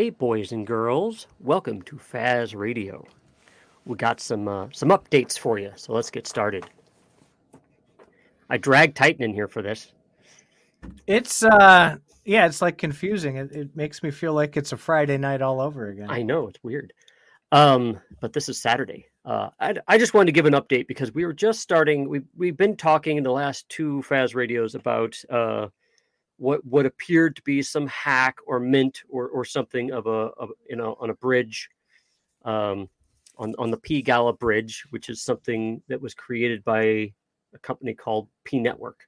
Hey, boys and girls, welcome to Faz Radio. We got some uh, some updates for you, so let's get started. I dragged Titan in here for this. It's uh, yeah, it's like confusing. It, it makes me feel like it's a Friday night all over again. I know it's weird, um, but this is Saturday. Uh, I, I just wanted to give an update because we were just starting. We we've been talking in the last two Faz radios about uh, what what appeared to be some hack or mint or or something of a you know on a bridge, um, on on the P Gala bridge, which is something that was created by a company called pNetwork.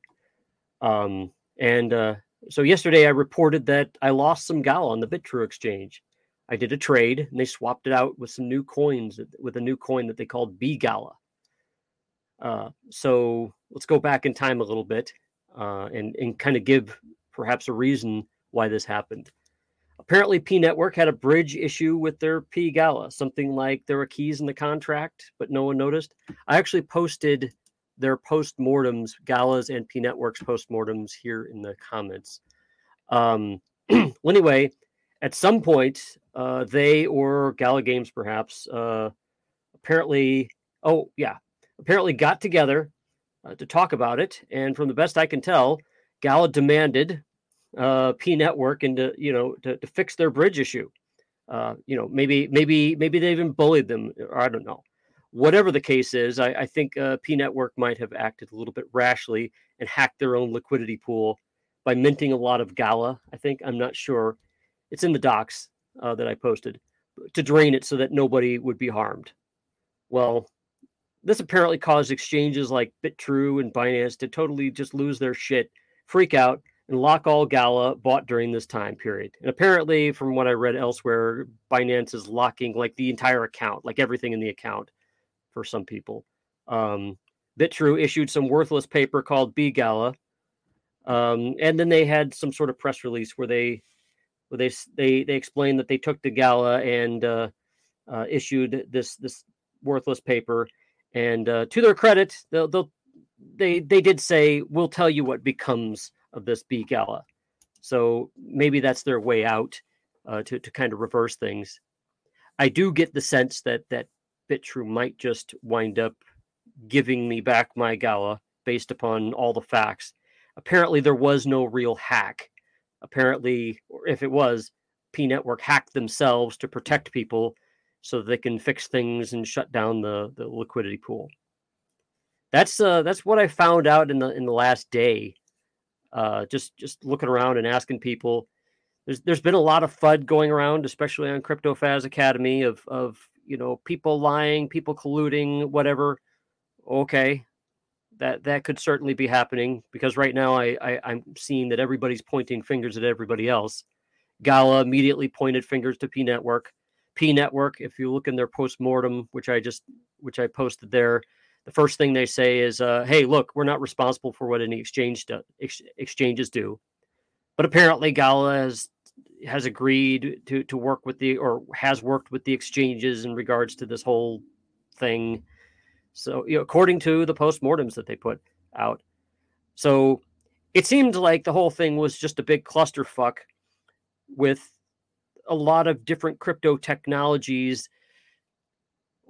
Um, and uh, so yesterday I reported that I lost some Gala on the Bitrue exchange. I did a trade and they swapped it out with some new coins with a new coin that they called B Gala. Uh, so let's go back in time a little bit uh, and and kind of give perhaps a reason why this happened. Apparently, pNetwork had a bridge issue with their P Gala, something like there were keys in the contract, but no one noticed. I actually posted their post-mortems, Galas and pNetwork's post-mortems here in the comments. Um, well, anyway, at some point, uh, they or Gala Games perhaps uh, apparently, oh yeah, apparently got together uh, to talk about it. And from the best I can tell, Gala demanded uh, pNetwork and to you know to, to fix their bridge issue. Uh, you know, maybe maybe maybe they even bullied them, or I don't know. Whatever the case is, I, I think uh, pNetwork might have acted a little bit rashly and hacked their own liquidity pool by minting a lot of Gala. I think I'm not sure. It's in the docs uh, that I posted to drain it so that nobody would be harmed. Well, this apparently caused exchanges like Bitrue and Binance to totally just lose their shit freak out, and lock all Gala bought during this time period. And apparently, from what I read elsewhere, Binance is locking like the entire account, like everything in the account for some people. Um, Bitrue issued some worthless paper called B Gala. Um, and then they had some sort of press release where they where they they they explained that they took the gala and uh, uh, issued this this worthless paper. And uh, to their credit, they'll, they'll they they did say we'll tell you what becomes of this B gala. So maybe that's their way out uh, to to kind of reverse things. I do get the sense that that Bitrue might just wind up giving me back my gala based upon all the facts. Apparently, there was no real hack. Apparently, or if it was, pNetwork hacked themselves to protect people so they can fix things and shut down the, the liquidity pool that's uh that's what I found out in the in the last day. Uh, just just looking around and asking people. There's there's been a lot of FUD going around, especially on CryptoFaz Academy, of of you know people lying, people colluding, whatever. Okay, that that could certainly be happening because right now I, I I'm seeing that everybody's pointing fingers at everybody else. Gala immediately pointed fingers to pNetwork. P Network, if you look in their post mortem, which I just which I posted there, the first thing they say is, uh, "Hey, look, we're not responsible for what any exchange do, ex- exchanges do." But apparently, Gala has has agreed to to work with the or has worked with the exchanges in regards to this whole thing. So, you know, according to the postmortems that they put out, so it seemed like the whole thing was just a big clusterfuck with a lot of different crypto technologies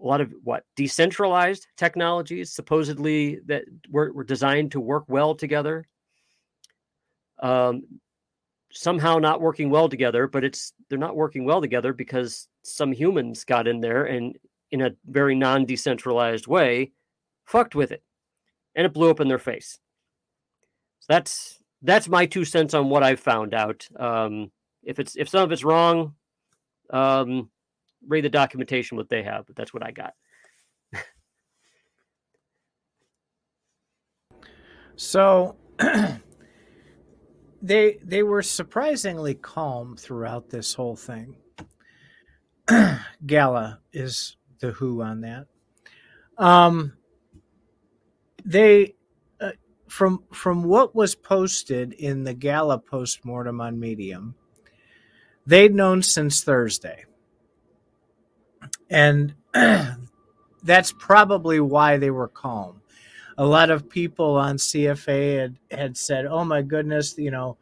a lot of what decentralized technologies supposedly that were, were designed to work well together? Um, somehow not working well together but it's they're not working well together because some humans got in there and in a very non-decentralized way fucked with it and it blew up in their face. So that's that's my two cents on what i've found out. Um, if it's if some of it's wrong um, read the documentation what they have, but that's what I got. so they they were surprisingly calm throughout this whole thing. Gala is the who on that. Um, they uh, from from what was posted in the Gala postmortem on Medium, they'd known since Thursday and that's probably why they were calm. A lot of people on CFA had, had said, "Oh my goodness, you know,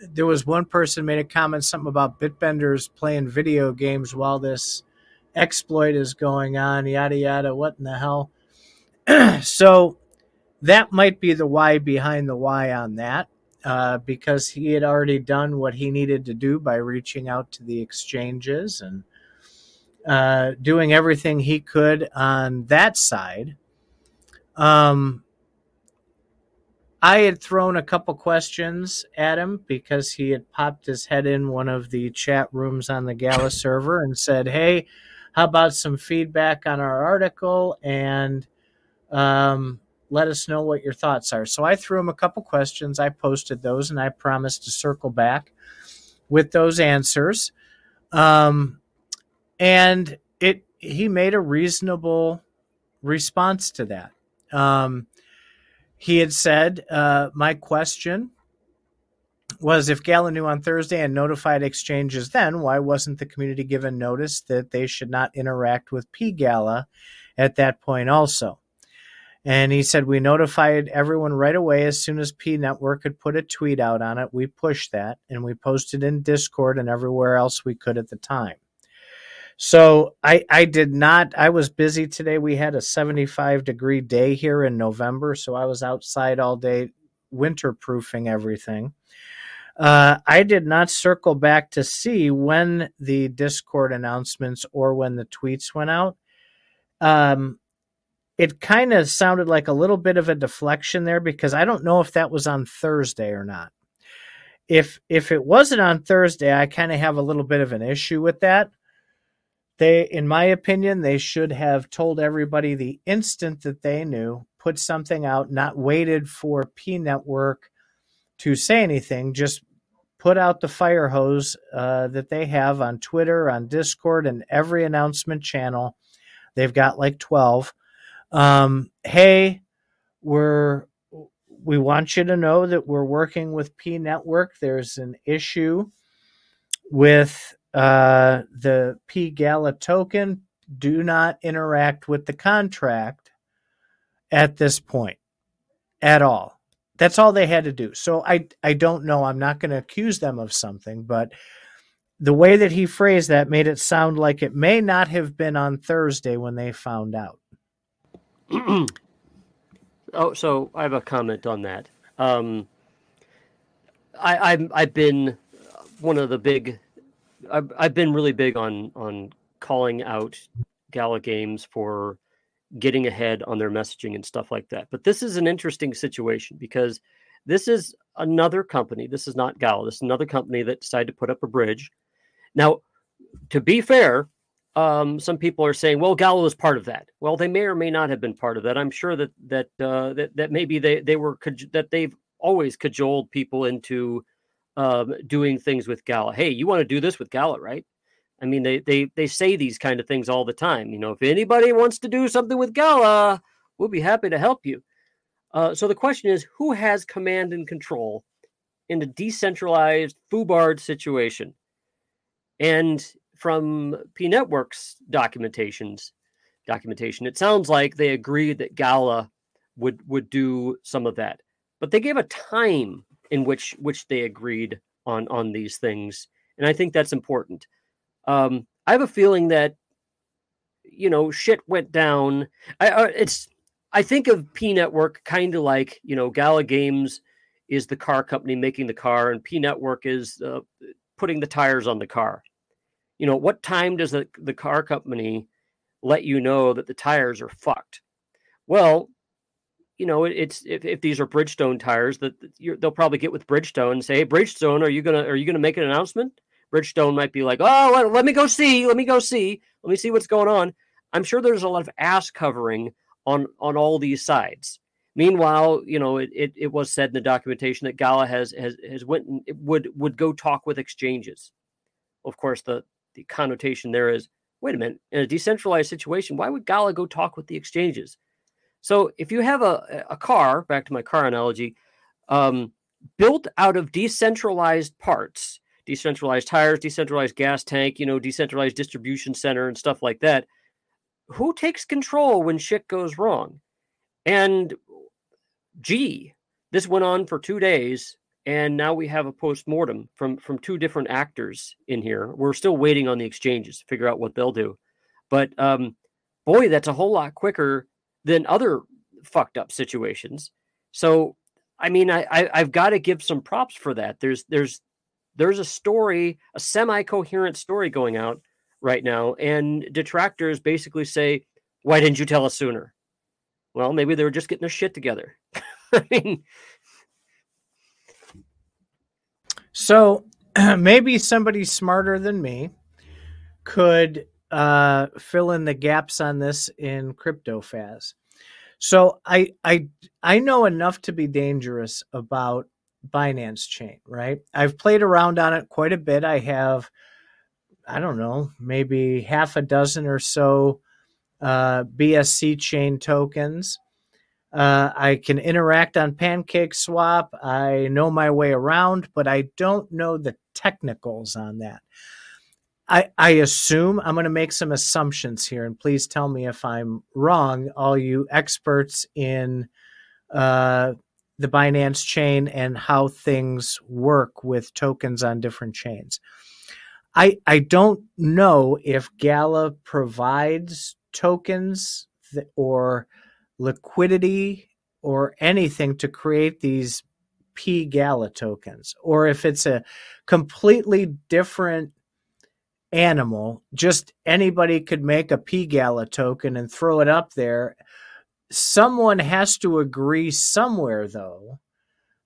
there was one person made a comment something about Bitbenders playing video games while this exploit is going on, yada yada. What in the hell? so that might be the why behind the why on that, uh, because he had already done what he needed to do by reaching out to the exchanges and uh, doing everything he could on that side. Um, I had thrown a couple questions at him because he had popped his head in one of the chat rooms on the Gala server and said, "Hey, how about some feedback on our article and um, let us know what your thoughts are?" So I threw him a couple questions. I posted those, and I promised to circle back with those answers. Um, and it he made a reasonable response to that. Um, he had said, uh, My question was if Gala knew on Thursday and notified exchanges then, why wasn't the community given notice that they should not interact with P Gala at that point also? And he said, We notified everyone right away as soon as pNetwork had put a tweet out on it. We pushed that and we posted in Discord and everywhere else we could at the time. So I I did not I was busy today. We had a 75 degree day here in November, so I was outside all day winterproofing everything. Uh, I did not circle back to see when the Discord announcements or when the tweets went out. Um, it kind of sounded like a little bit of a deflection there because I don't know if that was on Thursday or not. If if it wasn't on Thursday, I kind of have a little bit of an issue with that they, in my opinion, they should have told everybody the instant that they knew, put something out, not waited for pNetwork to say anything, just put out the fire hose uh, that they have on Twitter, on Discord, and every announcement channel. They've got like 12. Um, hey, we're we want you to know that we're working with pNetwork. There's an issue with uh, the P Gala token do not interact with the contract at this point at all. That's all they had to do. So I I don't know. I'm not going to accuse them of something, but the way that he phrased that made it sound like it may not have been on Thursday when they found out. oh, so I have a comment on that. Um, I, I've I've been one of the big I've, I've been really big on on calling out Gala Games for getting ahead on their messaging and stuff like that. But this is an interesting situation because this is another company. This is not Gala. This is another company that decided to put up a bridge. Now, to be fair, um, some people are saying, "Well, Gala was part of that." Well, they may or may not have been part of that. I'm sure that that uh, that that maybe they they were that they've always cajoled people into doing things with Gala. Hey, you want to do this with Gala, right? I mean, they they they say these kind of things all the time. You know, if anybody wants to do something with Gala, we'll be happy to help you. Uh, so the question is, who has command and control in the decentralized FUBARD situation? And from pNetwork's documentations, documentation, it sounds like they agreed that Gala would would do some of that, but they gave a time in which which they agreed on on these things, and I think that's important. Um, I have a feeling that you know shit went down. I, uh, it's I think of pNetwork kind of like you know Gala Games is the car company making the car, and pNetwork is uh, putting the tires on the car. You know, what time does the, the car company let you know that the tires are fucked? Well, you know, it's if, if these are Bridgestone tires, that they'll probably get with Bridgestone and say, "Hey, Bridgestone, are you gonna are you gonna make an announcement?" Bridgestone might be like, "Oh, let, let me go see, let me go see, let me see what's going on." I'm sure there's a lot of ass covering on on all these sides. Meanwhile, you know, it, it, it was said in the documentation that Gala has has has went and would would go talk with exchanges. Of course, the the connotation there is, wait a minute, in a decentralized situation, why would Gala go talk with the exchanges? So if you have a, a car, back to my car analogy, um, built out of decentralized parts, decentralized tires, decentralized gas tank, you know, decentralized distribution center and stuff like that, who takes control when shit goes wrong? And gee, this went on for two days and now we have a post mortem from from two different actors in here. We're still waiting on the exchanges to figure out what they'll do, but um, boy, that's a whole lot quicker than other fucked up situations. So, I mean, I, I I've got to give some props for that. There's there's there's a story, a semi coherent story going out right now, and detractors basically say, "Why didn't you tell us sooner?" Well, maybe they were just getting their shit together. I mean, so maybe somebody smarter than me could uh, fill in the gaps on this in CryptoFaz. So I I I know enough to be dangerous about Binance Chain, right? I've played around on it quite a bit. I have, I don't know, maybe half a dozen or so uh, BSC chain tokens. Uh, I can interact on PancakeSwap. I know my way around, but I don't know the technicals on that. I, I assume I'm going to make some assumptions here, and please tell me if I'm wrong, all you experts in uh, the Binance chain and how things work with tokens on different chains. I I don't know if Gala provides tokens that, or liquidity or anything to create these P Gala tokens, or if it's a completely different animal. Just anybody could make a P Gala token and throw it up there someone has to agree somewhere though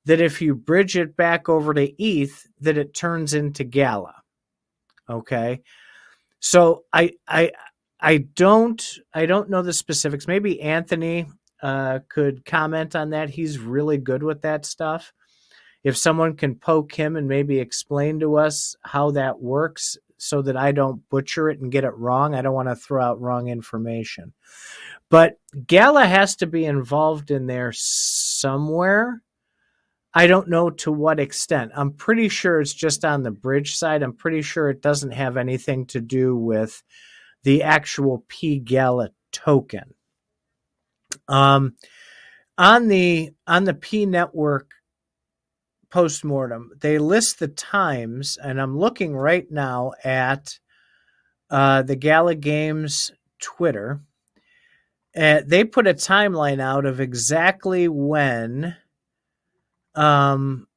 that if you bridge it back over to ETH that it turns into Gala. Okay? So I I I don't I don't know the specifics. Maybe Anthony uh, could comment on that. He's really good with that stuff. If someone can poke him and maybe explain to us how that works so that I don't butcher it and get it wrong, I don't want to throw out wrong information. But Gala has to be involved in there somewhere. I don't know to what extent. I'm pretty sure it's just on the bridge side. I'm pretty sure it doesn't have anything to do with the actual P Gala token. Um, on the on the pNetwork postmortem, they list the times, and I'm looking right now at uh, the Gala Games Twitter uh, they put a timeline out of exactly when um,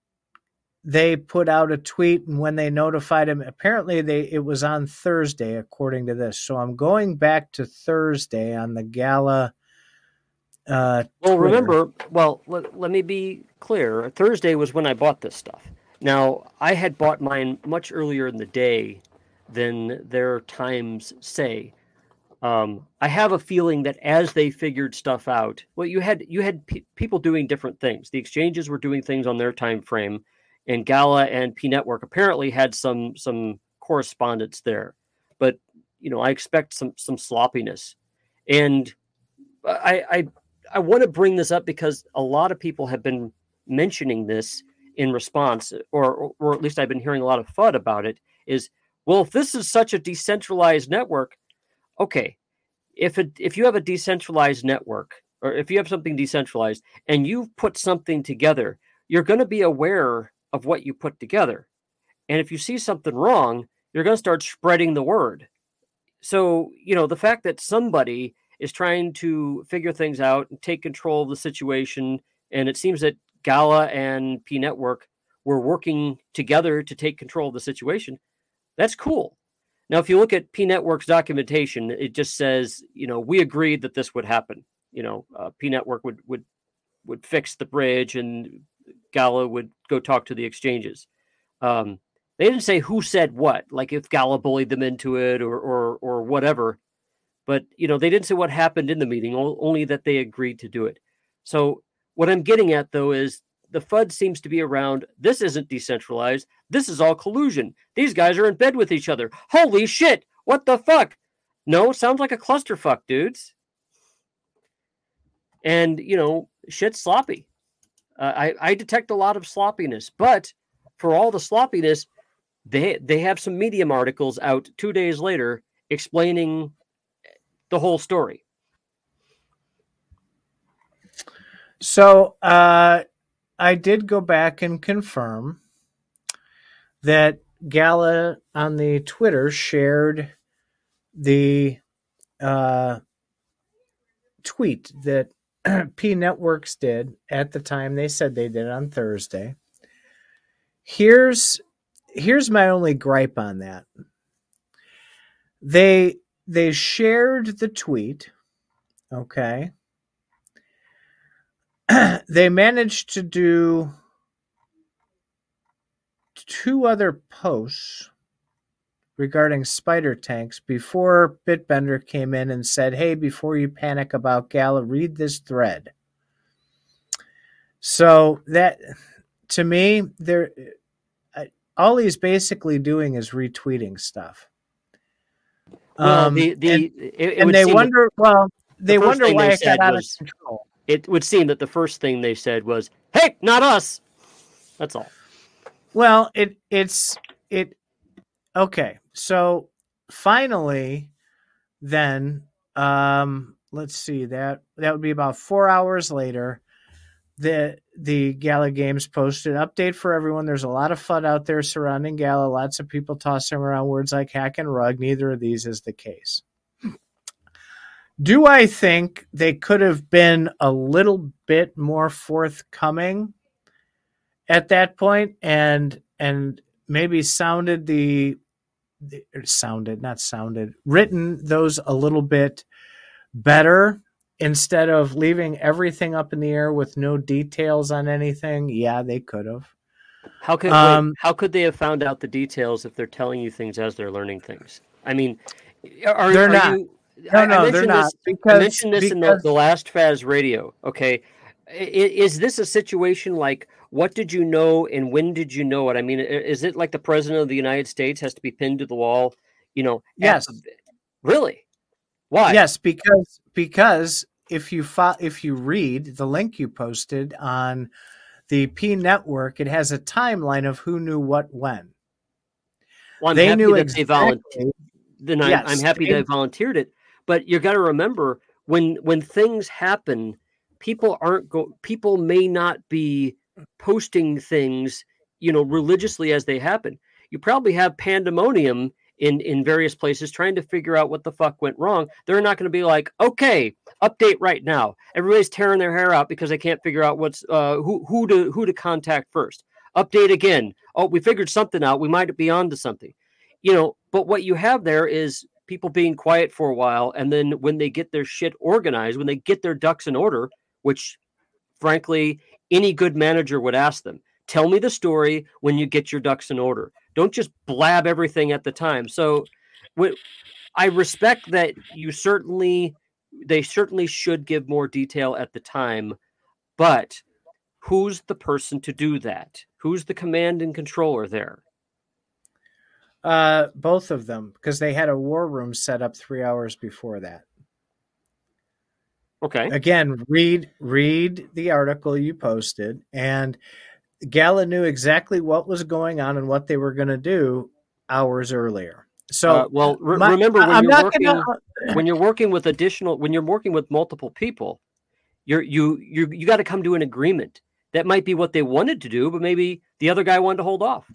they put out a tweet and when they notified him. Apparently, they it was on Thursday, according to this. So I'm going back to Thursday on the gala. Uh, well, Twitter. remember, well, let, let me be clear. Thursday was when I bought this stuff. Now, I had bought mine much earlier in the day than their times say. Um, I have a feeling that as they figured stuff out, well, you had you had pe- people doing different things. The exchanges were doing things on their time frame, and Gala and pNetwork apparently had some some correspondence there. But you know, I expect some some sloppiness, and I I, I want to bring this up because a lot of people have been mentioning this in response, or or at least I've been hearing a lot of FUD about it. Is well, if this is such a decentralized network, okay, if it if you have a decentralized network or if you have something decentralized and you've put something together, you're going to be aware of what you put together. And if you see something wrong, you're going to start spreading the word. So, you know, the fact that somebody is trying to figure things out and take control of the situation, and it seems that Gala and pNetwork were working together to take control of the situation, that's cool. Now, if you look at pNetwork's documentation, it just says, you know, we agreed that this would happen. You know, uh, P Network would would would fix the bridge, and Gala would go talk to the exchanges. Um, they didn't say who said what, like if Gala bullied them into it or or or whatever. But you know, they didn't say what happened in the meeting, only that they agreed to do it. So what I'm getting at though is the FUD seems to be around this isn't decentralized. This is all collusion. These guys are in bed with each other. Holy shit. What the fuck? No, sounds like a clusterfuck, dudes. And, you know, shit's sloppy. Uh, I, I detect a lot of sloppiness, but for all the sloppiness, they they have some Medium articles out two days later explaining the whole story. So, uh, I did go back and confirm that Gala on the Twitter shared the uh, tweet that pNetworks did at the time. They said they did on Thursday. Here's here's my only gripe on that. They they shared the tweet, okay? they managed to do two other posts regarding spider tanks before Bitbender came in and said, Hey, before you panic about Gala, read this thread. So that to me, there all he's basically doing is retweeting stuff. Well, um, the, the, and, it, it and they wonder, well, they the wonder why it got out was, of control. It would seem that the first thing they said was, "Hey, not us." That's all. Well, it it's it okay. So finally, then um, let's see that that would be about four hours later. The the Gala Games posted update for everyone. There's a lot of FUD out there surrounding Gala. Lots of people tossing around words like hack and rug. Neither of these is the case. Do I think they could have been a little bit more forthcoming at that point and and maybe sounded the, the sounded not sounded written those a little bit better instead of leaving everything up in the air with no details on anything yeah they could have how could um, wait, how could they have found out the details if they're telling you things as they're learning things i mean are, they're are not you, no, I, no, I they're mentioned not. This, because, I mentioned this because, in the, the last Faz radio. Okay. Is, is this a situation like what did you know and when did you know it? I mean, is it like the president of the United States has to be pinned to the wall? You know, yes. Really? Why? Yes, because because if you fo- if you read the link you posted on the pNetwork, it has a timeline of who knew what when. Well, they happy knew that exactly. they volunteered. Then I'm, Yes, I'm happy they- they volunteered it. But you got to remember when when things happen, people aren't go. People may not be posting things, you know, religiously as they happen. You probably have pandemonium in in various places trying to figure out what the fuck went wrong. They're not going to be like, okay, update right now. Everybody's tearing their hair out because they can't figure out what's uh, who who to who to contact first. Update again. Oh, we figured something out. We might be on to something. You know, but what you have there is people being quiet for a while, and then when they get their shit organized, when they get their ducks in order, which frankly any good manager would ask them, tell me the story when you get your ducks in order. Don't just blab everything at the time. So, I respect that you certainly they certainly should give more detail at the time, but who's the person to do that? Who's the command and controller there? Uh, both of them, because they had a war room set up three hours before that. Okay. Again, read read the article you posted, and Gala knew exactly what was going on and what they were going to do hours earlier. So, Uh, well, re- my- remember when I'm you're working gonna. when you're working with additional when you're working with multiple people, you're you you you got to come to an agreement. That might be what they wanted to do, but maybe the other guy wanted to hold off.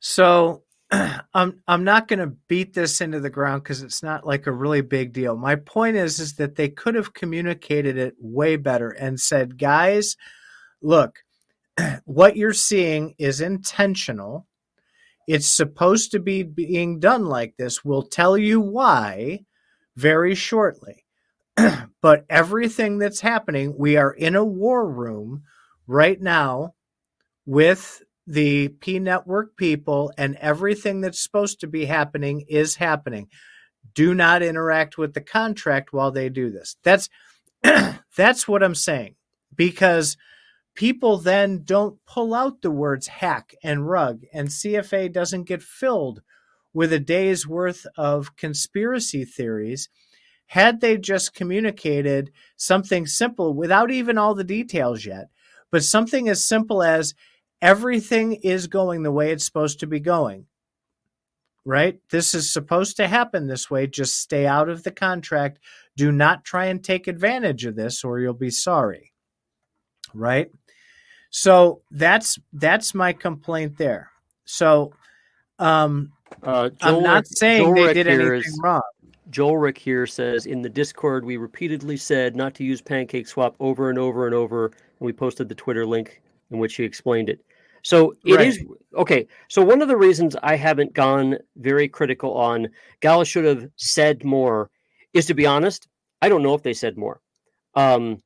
So I'm I'm not going to beat this into the ground because it's not like a really big deal. My point is is that they could have communicated it way better and said, guys, look, what you're seeing is intentional. It's supposed to be being done like this. We'll tell you why very shortly. but everything that's happening, we are in a war room right now with the pNetwork people, and everything that's supposed to be happening is happening. Do not interact with the contract while they do this. That's that's what I'm saying because people then don't pull out the words hack and rug, and CFA doesn't get filled with a day's worth of conspiracy theories. Had they just communicated something simple without even all the details yet, but something as simple as everything is going the way it's supposed to be going, right? This is supposed to happen this way. Just stay out of the contract. Do not try and take advantage of this, or you'll be sorry. right? So that's that's my complaint there. So um, Uh, I'm not saying Joel they Rick did anything is- wrong. Joel Rick here says in the Discord we repeatedly said not to use PancakeSwap over and over and over, and we posted the Twitter link in which he explained it. So it is Right. okay. So one of the reasons I haven't gone very critical on Gala should have said more is to be honest, I don't know if they said more. Um,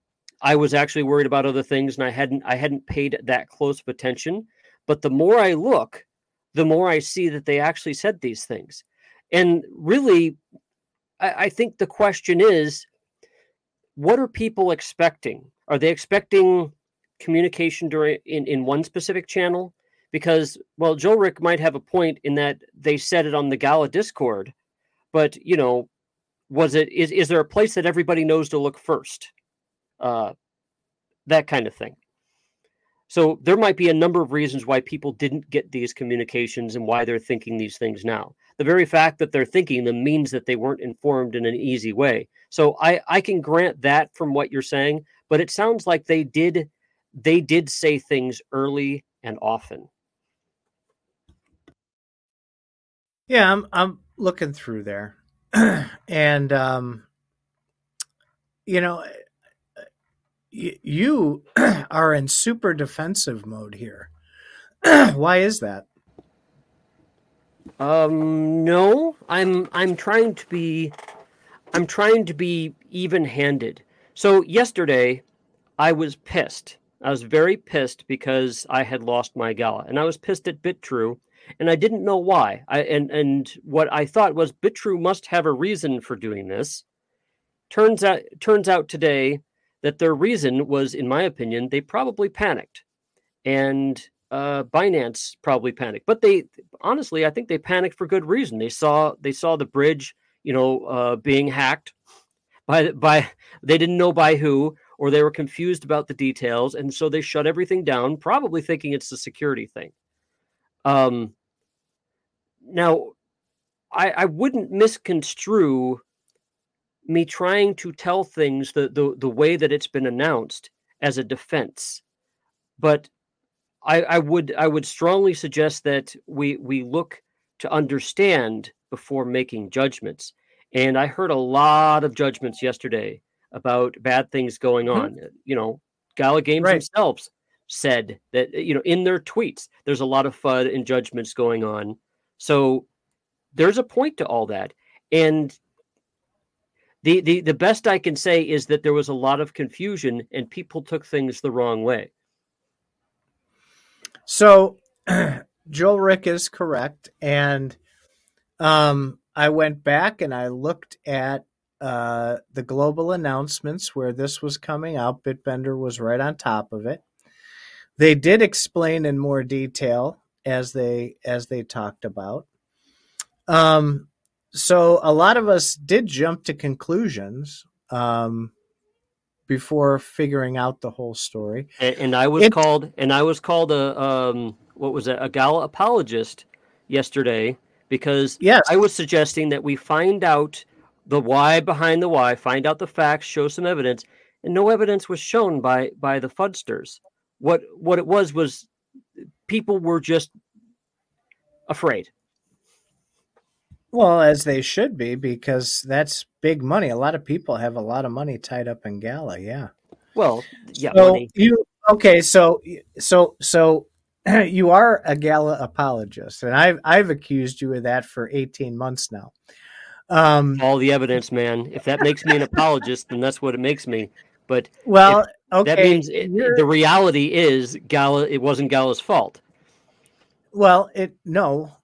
I was actually worried about other things, and I hadn't I hadn't paid that close of attention. But the more I look, the more I see that they actually said these things. And really, I, I think the question is what are people expecting? Are they expecting communication during in, in one specific channel? Because well, Joe Rick might have a point in that they said it on the Gala Discord, but you know, was it is is there a place that everybody knows to look first? Uh that kind of thing. So there might be a number of reasons why people didn't get these communications and why they're thinking these things now. The very fact that they're thinking them means that they weren't informed in an easy way. So I I can grant that from what you're saying, but it sounds like they did they did say things early and often. Yeah, I'm I'm looking through there, and um, you know, you are in super defensive mode here. Why is that? Um no, I'm I'm trying to be I'm trying to be even-handed. So yesterday I was pissed. I was very pissed because I had lost my gala and I was pissed at Bitrue and I didn't know why. I and and what I thought was Bitrue must have a reason for doing this. Turns out turns out today that their reason was in my opinion they probably panicked. And uh, Binance probably panicked, but they honestly, I think they panicked for good reason. They saw they saw the bridge, you know, uh, being hacked by by they didn't know by who, or they were confused about the details, and so they shut everything down, probably thinking it's the security thing. Um, now, I, I wouldn't misconstrue me trying to tell things the, the the way that it's been announced as a defense, but I, I would I would strongly suggest that we we look to understand before making judgments. And I heard a lot of judgments yesterday about bad things going Mhm. on. You know, Gala Games Right. themselves said that you know in their tweets there's a lot of FUD and judgments going on. So there's a point to all that. And the, the the best I can say is that there was a lot of confusion and people took things the wrong way. So Joel Rick is correct, and um, I went back and I looked at uh, the global announcements where this was coming out. Bitbender was right on top of it. They did explain in more detail as they as they talked about. Um, so a lot of us did jump to conclusions um, before figuring out the whole story. and, and I was It- called and I was called a um what was it a gala apologist yesterday because Yes, I was suggesting that we find out the why behind the why, find out the facts, show some evidence, and no evidence was shown by by the fudsters. What what it was was people were just afraid. Well, as they should be, because that's big money. A lot of people have a lot of money tied up in Gala. Yeah. Well, yeah, so money. you okay? So so so you are a Gala apologist, and I've I've accused you of that for eighteen months now. Um, All the evidence, man. If that makes me an apologist, then that's what it makes me. But well, okay. that means it, the reality is Gala. It wasn't Gala's fault. Well, it no,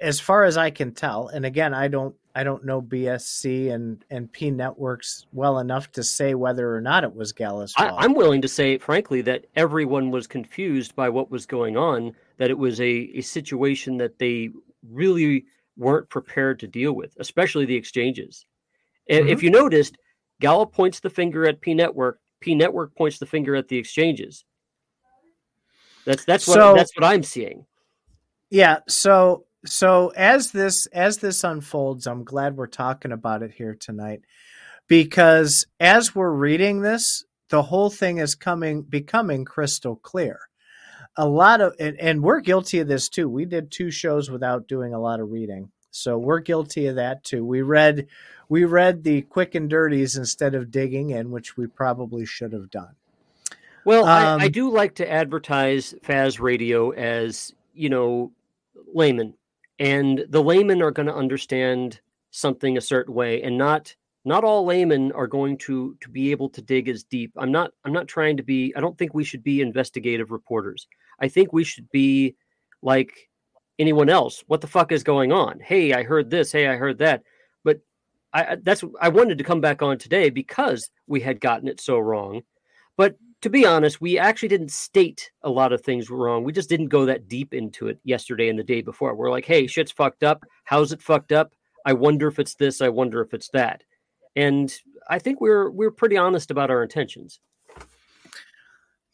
as far as I can tell, and again, I don't I don't know BSC and and pNetworks well enough to say whether or not it was Gala's I, I'm willing to say, frankly, that everyone was confused by what was going on. That it was a, a situation that they really weren't prepared to deal with, especially the exchanges. I- If mm-hmm. you noticed, Gala points the finger at pNetwork. P Network points the finger at the exchanges. That's that's what So- that's what I'm seeing. yeah, so so as this as this unfolds, I'm glad we're talking about it here tonight because as we're reading this, the whole thing is coming becoming crystal clear. A lot of and, and we're guilty of this too. We did two shows without doing a lot of reading. So we're guilty of that too. We read we read the quick and dirties instead of digging in, which we probably should have done. Well, um, I, I, do like to advertise Faz Radio as you know layman, and the laymen are going to understand something a certain way, and not not all laymen are going to to be able to dig as deep. I'm not I'm not trying to be. I don't think we should be investigative reporters. I think we should be like anyone else. What the fuck is going on? Hey, I heard this. Hey, I heard that. But I that's I wanted to come back on today because we had gotten it so wrong. But to be honest, we actually didn't state a lot of things wrong. We just didn't go that deep into it yesterday and the day before. We're like, hey, shit's fucked up. How's it fucked up? I wonder if it's this. I wonder if it's that. And I think we're we're pretty honest about our intentions.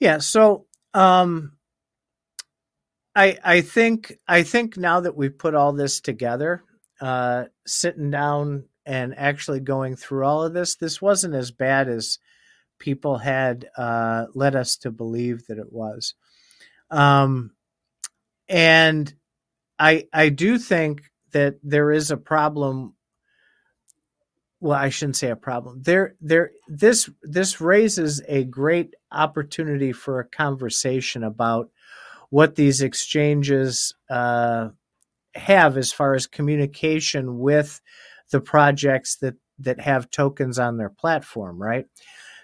Yeah. So um, I I think I think now that we've put all this together, uh, sitting down and actually going through all of this, this wasn't as bad as people had uh, led us to believe that it was. Um, and I I do think that there is a problem. Well, I shouldn't say a problem. There, there. This this raises a great opportunity for a conversation about what these exchanges uh, have as far as communication with the projects that that have tokens on their platform, right?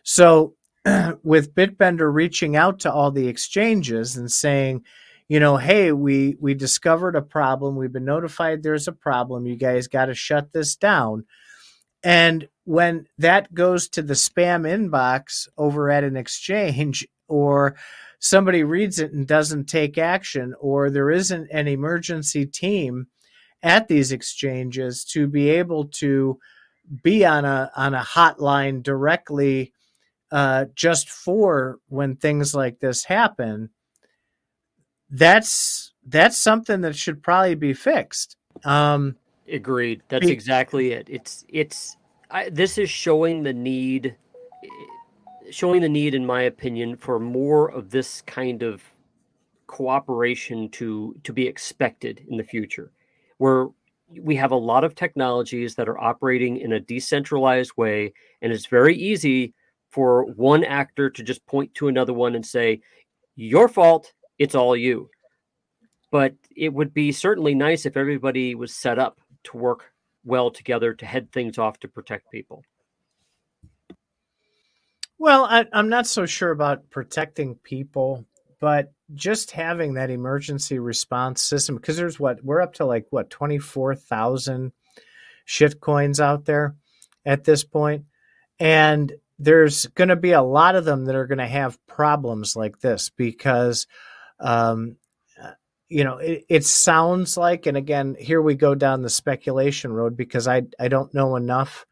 So with Bitbender reaching out to all the exchanges and saying, you know, hey, we we discovered a problem. We've been notified there's a problem. You guys got to shut this down. And when that goes to the spam inbox over at an exchange or somebody reads it and doesn't take action or there isn't an emergency team at these exchanges to be able to be on a on a hotline directly uh, just for when things like this happen, that's that's something that should probably be fixed. Um, Agreed. That's be- exactly it. It's it's I, this is showing the need, showing the need, in my opinion, for more of this kind of cooperation to to be expected in the future, where we have a lot of technologies that are operating in a decentralized way, and it's very easy for one actor to just point to another one and say, Your fault, it's all you. But it would be certainly nice if everybody was set up to work well together to head things off to protect people. Well, I, am not so sure about protecting people, but just having that emergency response system, because there's what we're up to like what 24,000 shit coins out there at this point. And there's going to be a lot of them that are going to have problems like this because um, you know it, it, sounds like and again here we go down the speculation road because i i don't know enough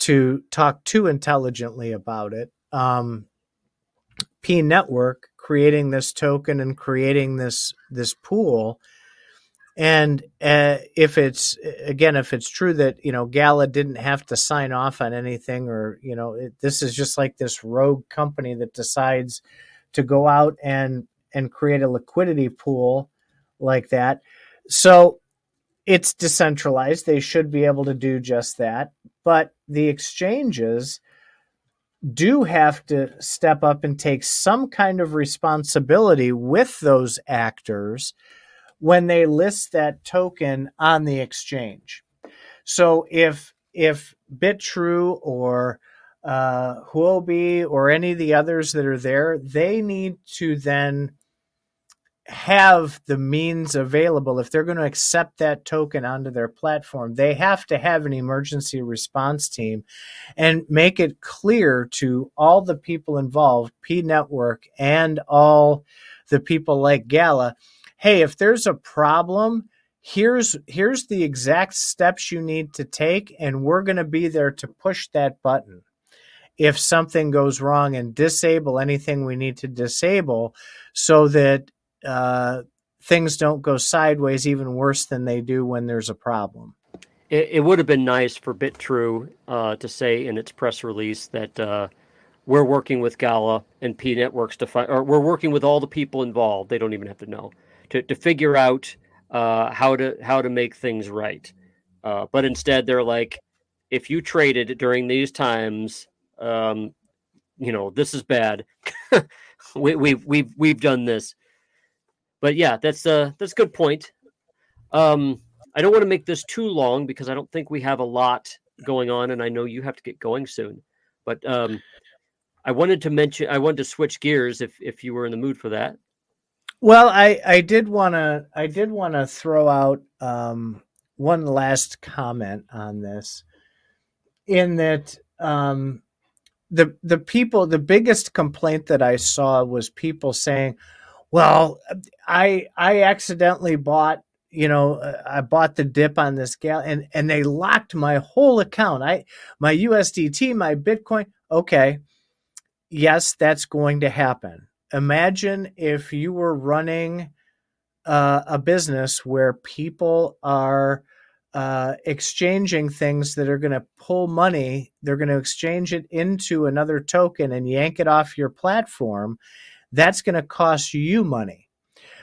to talk too intelligently about it. Um, pNetwork creating this token and creating this this pool and uh, if it's again, if it's true that you know Gala didn't have to sign off on anything, or you know, it, this is just like this rogue company that decides to go out and and create a liquidity pool like that. So it's decentralized. They should be able to do just that. But the exchanges do have to step up and take some kind of responsibility with those actors when they list that token on the exchange. So if if Bitrue or uh, Huobi or any of the others that are there, they need to then have the means available if they're going to accept that token onto their platform they have to have an emergency response team and make it clear to all the people involved pNetwork and all the people like gala hey, if there's a problem, here's here's the exact steps you need to take and we're going to be there to push that button if something goes wrong and disable anything we need to disable so that uh, things don't go sideways even worse than they do when there's a problem. It, would have been nice for Bitrue uh, to say in its press release that uh, we're working with Gala and pNetworks to find, or we're working with all the people involved. They don't even have to know to to figure out uh, how to how to make things right. Uh, but instead, they're like, if you traded during these times, um, you know this is bad. we, we've we've we've done this. But yeah, that's a that's a good point. Um, I don't want to make this too long because I don't think we have a lot going on, and I know you have to get going soon. But um, I wanted to mention, I wanted to switch gears if if you were in the mood for that. Well, I I did want to I did want to throw out um, one last comment on this, in that um, the the people the biggest complaint that I saw was people saying, "Well, I I accidentally bought you know uh, i bought the dip on this gal and and they locked my whole account. I my usdt my bitcoin okay yes that's going to happen imagine if you were running uh, a business where people are uh, exchanging things that are going to pull money they're going to exchange it into another token and yank it off your platform that's going to cost you money.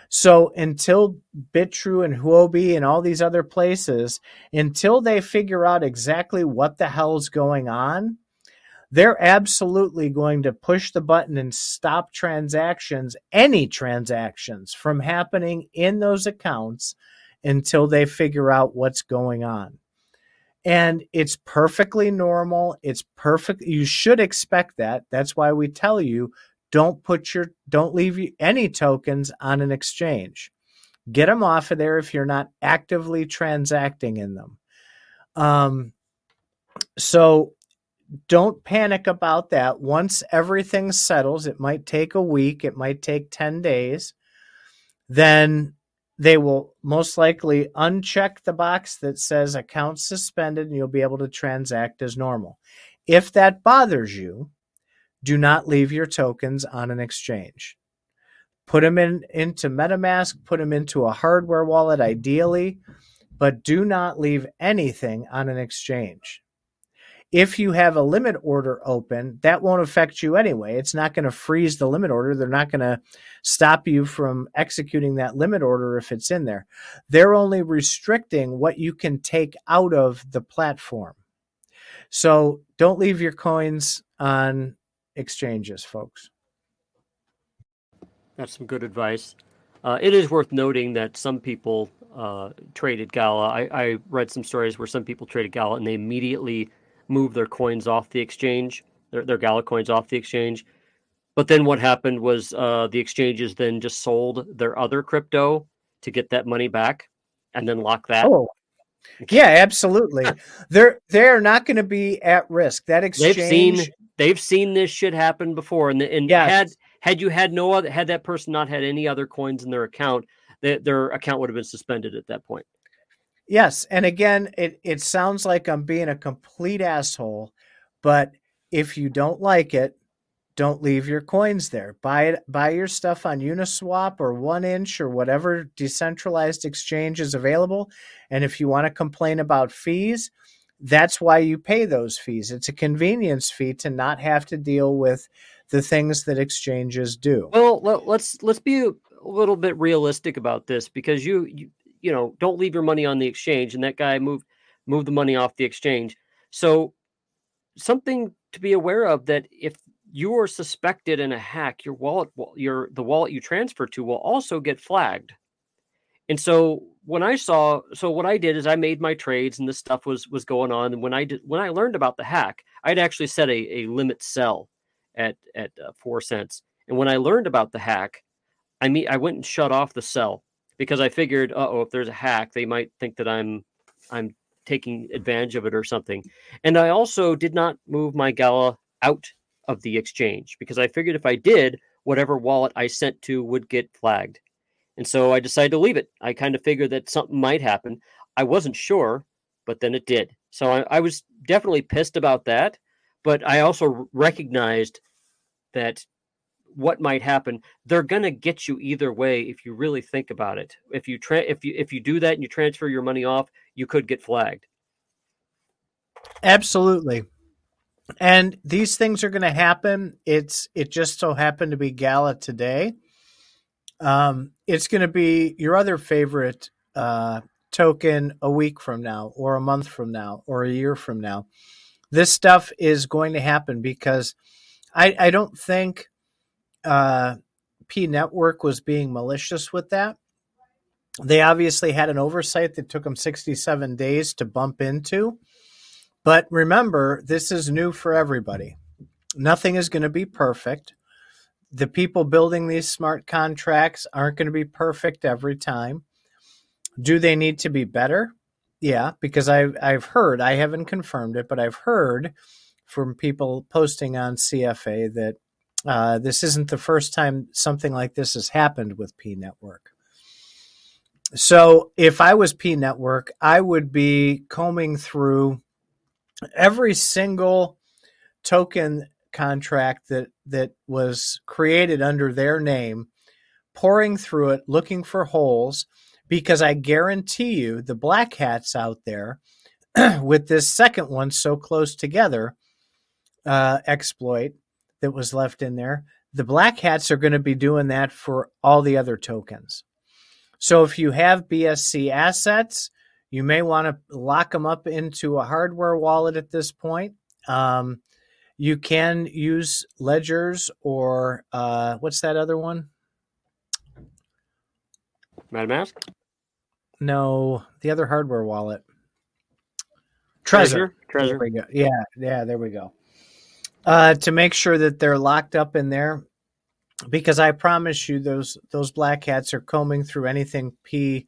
So until Bitrue and Huobi and all these other places, until they figure out exactly what the hell's going on, they're absolutely going to push the button and stop transactions, any transactions, from happening in those accounts until they figure out what's going on. And it's perfectly normal. It's perfect. You should expect that. That's why we tell you don't put your don't leave any tokens on an exchange get them off of there if you're not actively transacting in them um, so don't panic about that once everything settles it might take a week it might take 10 days then they will most likely uncheck the box that says account suspended and you'll be able to transact as normal if that bothers you do not leave your tokens on an exchange. Put them in into MetaMask, put them into a hardware wallet ideally, but do not leave anything on an exchange. If you have a limit order open, that won't affect you anyway. It's not going to freeze the limit order. They're not going to stop you from executing that limit order if it's in there. They're only restricting what you can take out of the platform. So don't leave your coins on exchanges, folks. That's some good advice. Uh, it is worth noting that some people uh, traded Gala. I, I, read some stories where some people traded Gala and they immediately moved their coins off the exchange, their, their Gala coins off the exchange. But then what happened was uh, the exchanges then just sold their other crypto to get that money back and then lock that. Oh, yeah, absolutely. they're they're not going to be at risk. That exchange. They've seen they've seen this shit happen before, and and yes. had had you had no other had that person not had any other coins in their account, they, their account would have been suspended at that point. Yes, and again, it it sounds like I'm being a complete asshole, but if you don't like it, don't leave your coins there. Buy it, buy your stuff on Uniswap or 1inch or whatever decentralized exchange is available. And if you want to complain about fees, that's why you pay those fees. It's a convenience fee to not have to deal with the things that exchanges do. Well, let's let's be a little bit realistic about this because you you, you know don't leave your money on the exchange, and that guy moved moved the money off the exchange. So something to be aware of that if you are suspected in a hack, your wallet, your the wallet you transfer to will also get flagged. And so when I saw, so what I did is I made my trades and this stuff was was going on. And when I did, when I learned about the hack, I'd actually set a, a limit sell at at uh, four cents. And when I learned about the hack, I mean, I went and shut off the sell because I figured, oh, if there's a hack, they might think that I'm I'm taking advantage of it or something. And I also did not move my Gala out of the exchange because I figured if I did, whatever wallet I sent to would get flagged. And so I decided to leave it. I kind of figured that something might happen. I wasn't sure, but then it did. So I, I was definitely pissed about that. But I also recognized that what might happen they're going to get you either way if you really think about it if you tra- if you if you do that and you transfer your money off you could get flagged absolutely and these things are going to happen. It's it just so happened to be Gala today. Um, it's going to be your other favorite uh, token a week from now, or a month from now, or a year from now. This stuff is going to happen because I, I don't think uh, pNetwork was being malicious with that. They obviously had an oversight that took them 67 days to bump into. But remember, this is new for everybody. Nothing is going to be perfect. The people building these smart contracts aren't going to be perfect every time. Do they need to be better? Yeah, because I've I've heard, I haven't confirmed it, but I've heard from people posting on CFA that uh, this isn't the first time something like this has happened with pNetwork. So if I was pNetwork, I would be combing through every single token contract that that was created under their name, pouring through it, looking for holes, because I guarantee you the black hats out there with this second one so close together uh, exploit that was left in there, the black hats are going to be doing that for all the other tokens. So if you have BSC assets, you may want to lock them up into a hardware wallet at this point. Um, you can use ledgers or uh, what's that other one? MetaMask? No, the other hardware wallet. Trezor. Trezor. Trezor. Yeah, yeah, there we go. Uh, to make sure that they're locked up in there, because I promise you, those those black hats are combing through anything P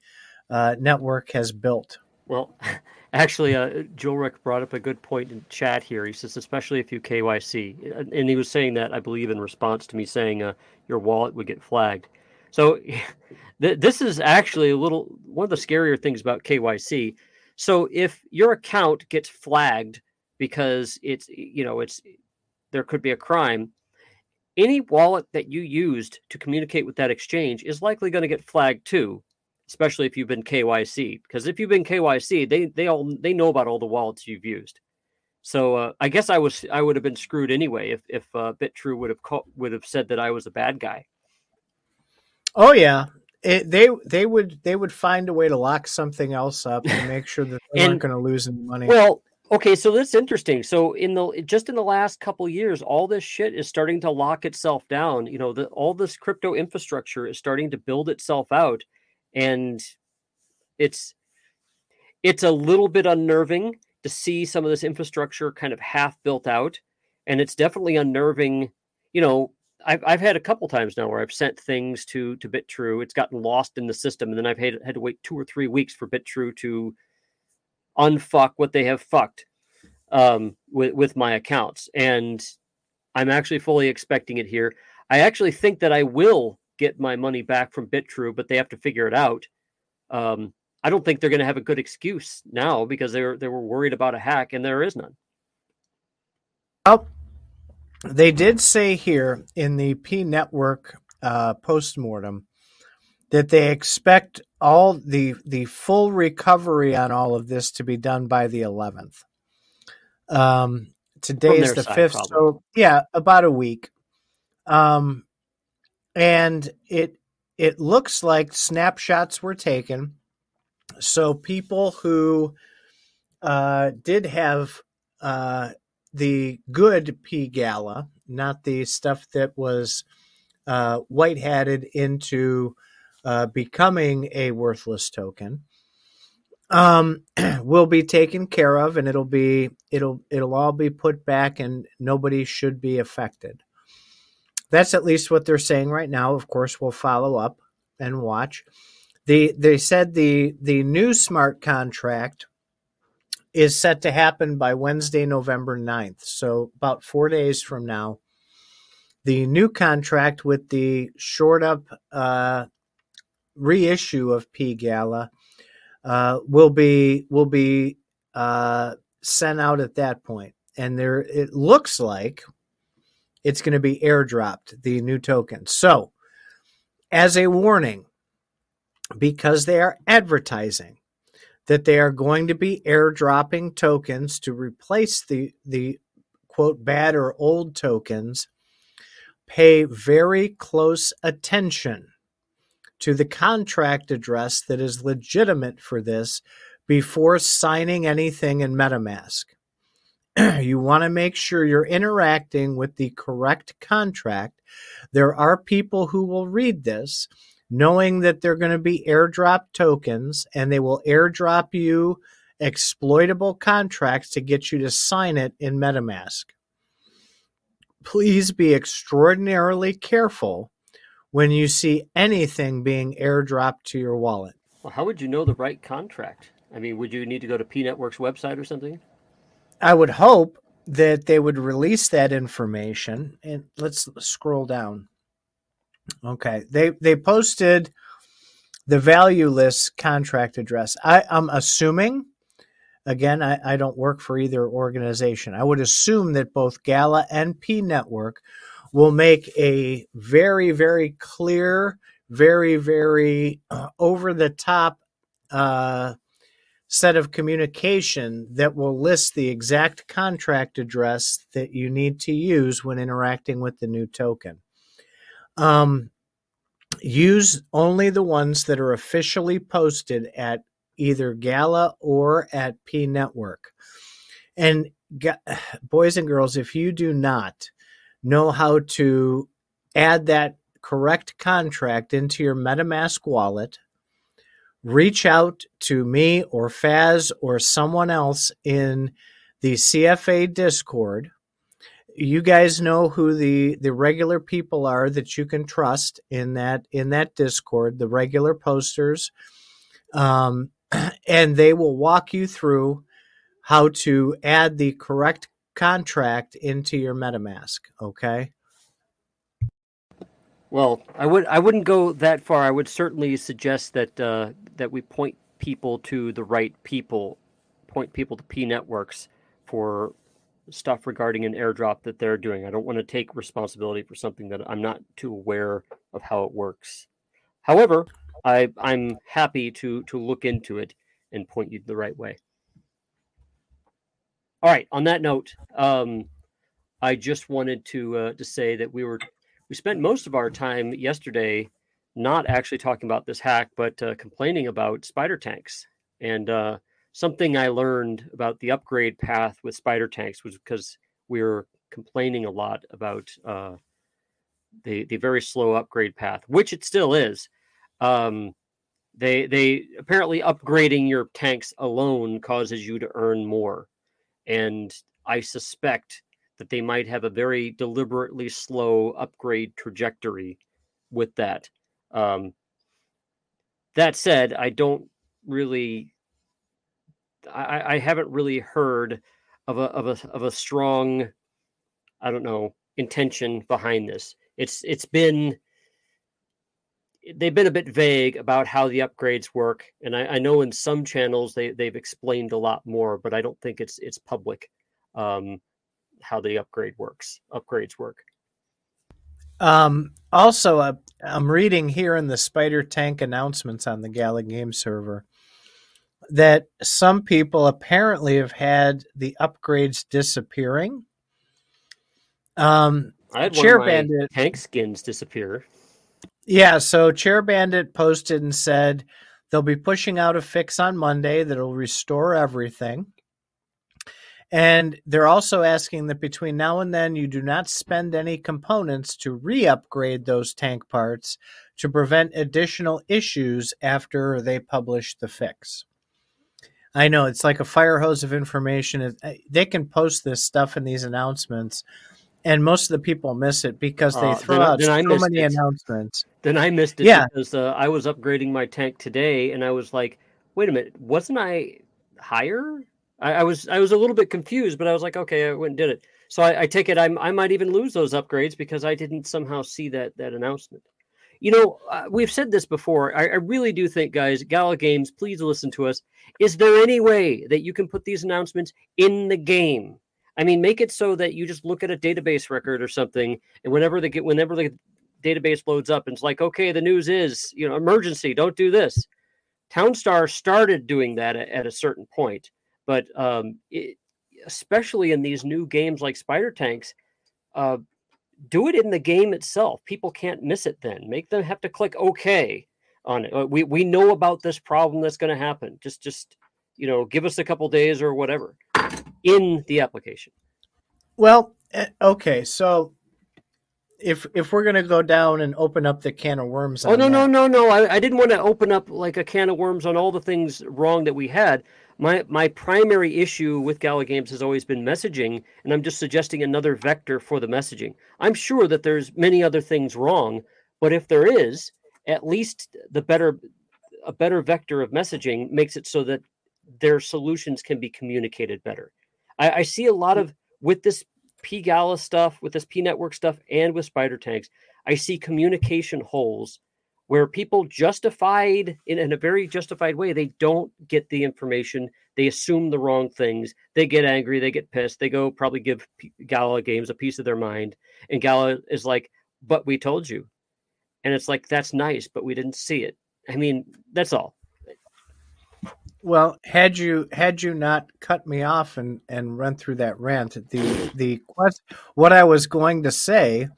uh, network has built. Well, actually, uh, Joe Rick brought up a good point in chat here. He says, especially if you KYC, and he was saying that I believe in response to me saying uh, your wallet would get flagged. So th- this is actually a little one of the scarier things about KYC. So if your account gets flagged because it's you know it's there could be a crime, any wallet that you used to communicate with that exchange is likely going to get flagged too especially if you've been KYC. Because if you've been KYC, they they all they know about all the wallets you've used. So uh, I guess I was I would have been screwed anyway if if uh, Bitrue would have call, would have said that I was a bad guy. Oh yeah, it, they they would they would find a way to lock something else up and make sure that they and, aren't going to lose any money. Well, okay, so that's interesting. So in the just in the last couple years, all this shit is starting to lock itself down. You know, the, all this crypto infrastructure is starting to build itself out and it's it's a little bit unnerving to see some of this infrastructure kind of half built out and it's definitely unnerving you know I've, I've had a couple times now where I've sent things to to Bitrue. It's gotten lost in the system, and then I've had, had to wait two or three weeks for Bitrue to unfuck what they have fucked um, with with my accounts. And I'm actually fully expecting it here. I actually think that I will get my money back from Bitrue, but they have to figure it out. Um, I don't think they're going to have a good excuse now because they were they were worried about a hack, and there is none. Well, they did say here in the pNetwork uh, postmortem that they expect all the the full recovery on all of this to be done by the 11th. Um, today is the fifth, so yeah, about a week. Um, and it it looks like snapshots were taken. So people who uh, did have uh, the good pGALA, not the stuff that was uh, white hatted into uh, becoming a worthless token, um, will be taken care of, and it'll be it'll it'll all be put back, and nobody should be affected. That's at least what they're saying right now. Of course, we'll follow up and watch. The, they said the the new smart contract is set to happen by Wednesday, November 9th. So about four days from now. The new contract with the short up uh, reissue of pGALA uh, will be will be uh, sent out at that point. And there it looks like it's going to be airdropped, the new token. So, as a warning, because they are advertising that they are going to be airdropping tokens to replace the, the quote bad or old tokens, pay very close attention to the contract address that is legitimate for this before signing anything in MetaMask. you want to make sure you're interacting with the correct contract. There are people who will read this knowing that they're going to be airdrop tokens and they will airdrop you exploitable contracts to get you to sign it in MetaMask. Please be extraordinarily careful when you see anything being airdropped to your wallet. Well, how would you know the right contract? I mean, would you need to go to pNetwork's website or something? I would hope that they would release that information. And let's scroll down. Okay, they they posted the valueless contract address. I, I'm assuming, again, I, I don't work for either organization. I would assume that both Gala and pNetwork will make a very, very clear, very, very uh, over the top uh, set of communication that will list the exact contract address that you need to use when interacting with the new token. Um, use only the ones that are officially posted at either Gala or at pNetwork. And boys and girls, if you do not know how to add that correct contract into your MetaMask wallet, reach out to me or Faz or someone else in the CFA Discord. You guys know who the, the regular people are that you can trust in that in that Discord, the regular posters, um, and they will walk you through how to add the correct contract into your MetaMask. Okay. Well, I would I wouldn't go that far. I would certainly suggest that uh, that we point people to the right people, point people to pNetworks for stuff regarding an airdrop that they're doing. I don't want to take responsibility for something that I'm not too aware of how it works. However, I I'm happy to to look into it and point you the right way. All right. On that note, um, I just wanted to uh, to say that we were we spent most of our time yesterday not actually talking about this hack, but uh, complaining about spider tanks. And uh, something I learned about the upgrade path with spider tanks was because we were complaining a lot about uh, the the very slow upgrade path, which it still is. Um, they they apparently upgrading your tanks alone causes you to earn more, and I suspect that they might have a very deliberately slow upgrade trajectory with that. Um, that said, I don't really, I, I haven't really heard of a of a of a strong, I don't know, intention behind this. It's it's been they've been a bit vague about how the upgrades work, and I, I know in some channels they they've explained a lot more, but I don't think it's it's public. Um, how the upgrade works, upgrades work. Um, also, uh, I'm reading here in the Spider Tank announcements on the Gala Game server that some people apparently have had the upgrades disappearing. Um, I had Chair Bandit tank skins disappear. Yeah, so Chair Bandit posted and said they'll be pushing out a fix on Monday that'll restore everything. And they're also asking that between now and then you do not spend any components to re upgrade those tank parts to prevent additional issues after they publish the fix. I know it's like a fire hose of information. They can post this stuff in these announcements, and most of the people miss it because they uh, throw then, out then so many it. announcements. Then I missed it yeah. because uh, I was upgrading my tank today, and I was like, "Wait a minute, wasn't I higher?" I, I, was I was a little bit confused, but I was like, okay, I went and did it. So I, I take it I'm, I might even lose those upgrades because I didn't somehow see that that announcement. You know, uh, we've said this before. I, I, really do think, guys, Gala Games, please listen to us. Is there any way that you can put these announcements in the game? I mean, make it so that you just look at a database record or something, and whenever they get, whenever the database loads up, and it's like, okay, the news is, you know, emergency, don't do this. Townstar started doing that at, at a certain point but um, it, especially in these new games like Spider Tanks, uh, do it in the game itself. People can't miss it. Then make them have to click OK on it. Uh, we we know about this problem that's going to happen. Just just you know, give us a couple days or whatever in the application. Well, eh, okay, so if if we're gonna go down and open up the can of worms, oh no that, no no no! I, I didn't want to open up like a can of worms on all the things wrong that we had. My my primary issue with Gala Games has always been messaging, and I'm just suggesting another vector for the messaging. I'm sure that there's many other things wrong, but if there is, at least the better a better vector of messaging makes it so that their solutions can be communicated better. I, I see a lot hmm. of with this pGALA stuff, with this pNetwork stuff, and with Spider Tanks, I see communication holes where people justified in, in, a very justified way, they don't get the information. They assume the wrong things. They get angry. They get pissed. They go probably give P- Gala games a piece of their mind. And Gala is like, but we told you. And it's like, that's nice, but we didn't see it. I mean, that's all. Well, had you had you not cut me off and and run through that rant, the the quest, what I was going to say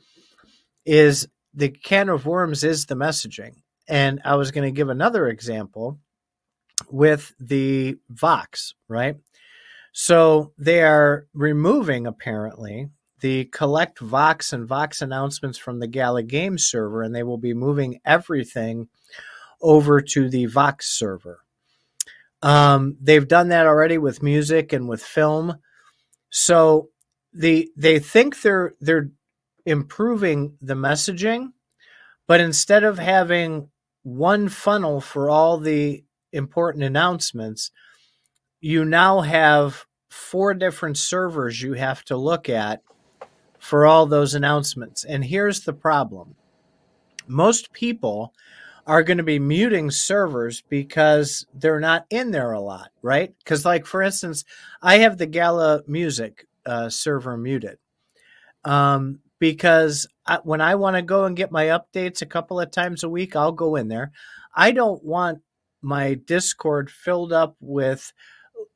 is the can of worms is the messaging, and I was going to give another example with the Vox, right? So they are removing apparently the collect Vox and Vox announcements from the Gala Game server, and they will be moving everything over to the Vox server. Um, they've done that already with music and with film. So the they think they're they're improving the messaging, but instead of having one funnel for all the important announcements, you now have four different servers you have to look at for all those announcements. And here's the problem. Most people are going to be muting servers because they're not in there a lot, right? Because, like for instance, I have the Gala Music uh, server muted um, because I, when I want to go and get my updates a couple of times a week, I'll go in there. I don't want my Discord filled up with,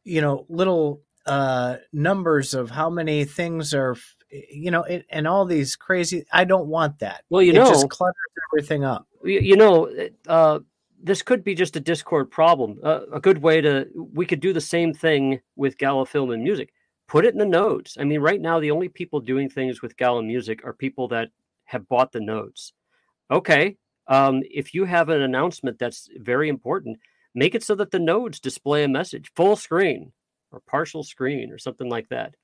you know, little uh, numbers of how many things are, you know, it, and all these crazy. I don't want that. Well, you it know, just clutters everything up you know, uh, this could be just a Discord problem. Uh, a good way to we could do the same thing with Gala Film and Music. Put it in the nodes. I mean, right now the only people doing things with Gala Music are people that have bought the nodes. Okay, um, if you have an announcement that's very important, make it so that the nodes display a message full screen or partial screen or something like that.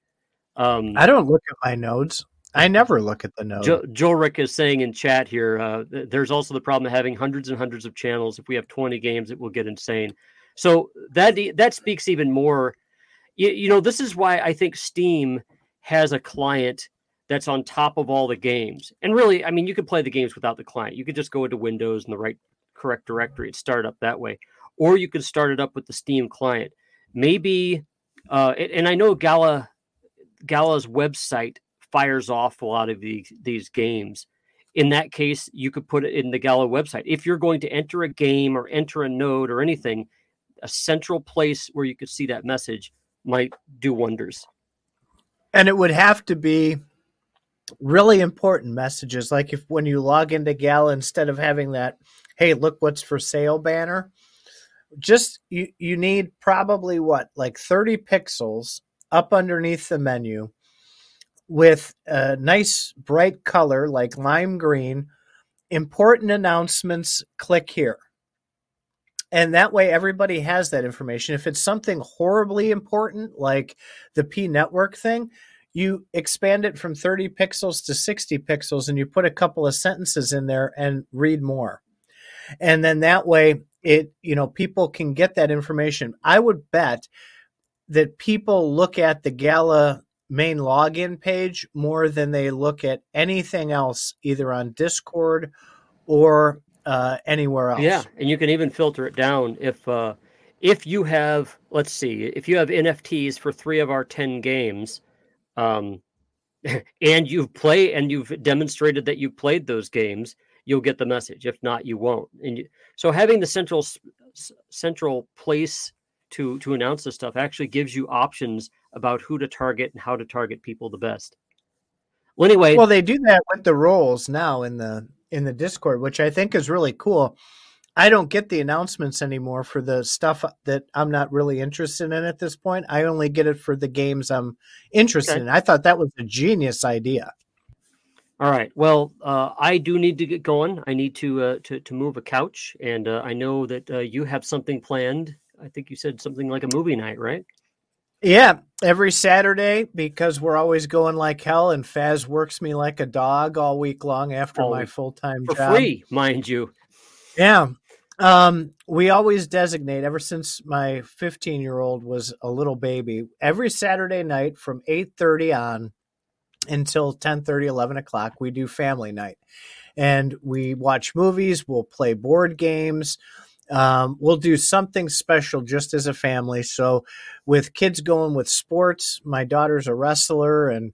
Um, I don't look at my nodes. I never look at the note. Jo- Joel Rick is saying in chat here, uh, there's also the problem of having hundreds and hundreds of channels. If we have 20 games, it will get insane. So that that speaks even more. You, you know, this is why I think Steam has a client that's on top of all the games. And really, I mean, you could play the games without the client. You could just go into Windows and the right correct directory and start up that way, or you could start it up with the Steam client. Maybe, uh, and I know Gala Gala's website fires off a lot of these these games. In that case, you could put it in the Gala website. If you're going to enter a game or enter a node or anything, a central place where you could see that message might do wonders. And it would have to be really important messages like if when you log into Gala instead of having that hey look what's for sale banner just you you need probably what like 30 pixels up underneath the menu with a nice bright color like lime green. Important announcements, click here. And that way, everybody has that information. If it's something horribly important, like the pNetwork thing, you expand it from 30 pixels to 60 pixels and you put a couple of sentences in there and read more. And then that way, it, you know, people can get that information. I would bet that people look at the Gala main login page more than they look at anything else, either on Discord or uh, anywhere else. Yeah, and you can even filter it down if uh, if you have, let's see, if you have NFTs for three of our ten games, um, and you've played and you've demonstrated that you've played those games, you'll get the message. If not, you won't. And you, so having the central central place to to announce this stuff actually gives you options about who to target and how to target people the best. Well, anyway, well, they do that with the roles now in the in the Discord, which I think is really cool. I don't get the announcements anymore for the stuff that I'm not really interested in at this point. I only get it for the games I'm interested okay. in. I thought that was a genius idea. All right. Well, uh, I do need to get going. I need to uh, to to move a couch, and uh, I know that uh, you have something planned. I think you said something like a movie night, right? Yeah, every Saturday because we're always going like hell, and Faz works me like a dog all week long after oh, my full time job. For free, mind you. Yeah. Um, we always designate ever since my 15 year old was a little baby. Every Saturday night from 8:30 on until 10:30, 11 o'clock, we do family night, and we watch movies. We'll play board games. Um, we'll do something special just as a family. So, with kids going with sports, my daughter's a wrestler, and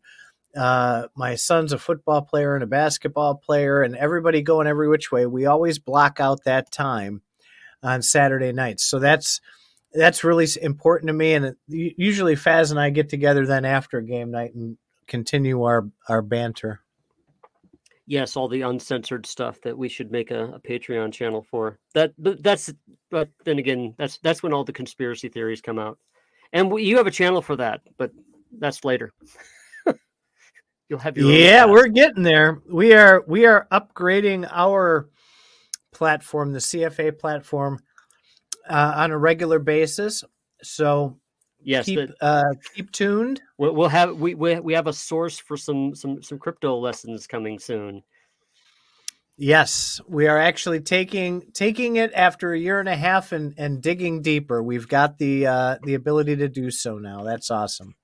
uh, my son's a football player and a basketball player, and everybody going every which way. We always block out that time on Saturday nights. So that's that's really important to me. And usually, Faz and I get together then after game night and continue our our banter yes, all the uncensored stuff that we should make a, a Patreon channel for. That that's but then again, that's that's when all the conspiracy theories come out. And we, you have a channel for that, but that's later. You'll have your Yeah, we're getting there. We are we are upgrading our platform, the CFA platform, uh, on a regular basis. So yes, keep the, uh, keep tuned. We'll, we'll have we, we we have a source for some some some crypto lessons coming soon. Yes, we are actually taking taking it after a year and a half and and digging deeper. We've got the uh, the ability to do so now. That's awesome.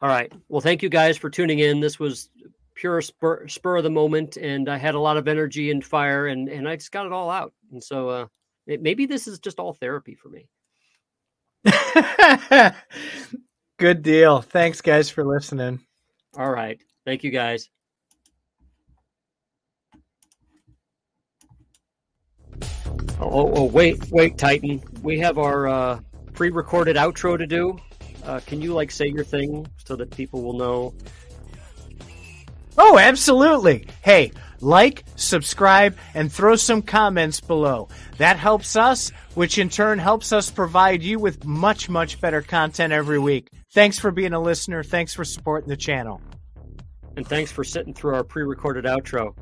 All right. Well, thank you guys for tuning in. This was pure spur, spur of the moment, and I had a lot of energy and fire, and and I just got it all out. And so uh, it, maybe this is just all therapy for me. Good deal. Thanks, guys, for listening. All right. Thank you, guys. Oh, oh, oh wait, wait, Titan. We have our uh, pre-recorded outro to do. Uh, can you like say your thing so that people will know? Oh, absolutely. Hey, like, subscribe, and throw some comments below. That helps us, which in turn helps us provide you with much, much better content every week. Thanks for being a listener. Thanks for supporting the channel. And thanks for sitting through our pre recorded outro.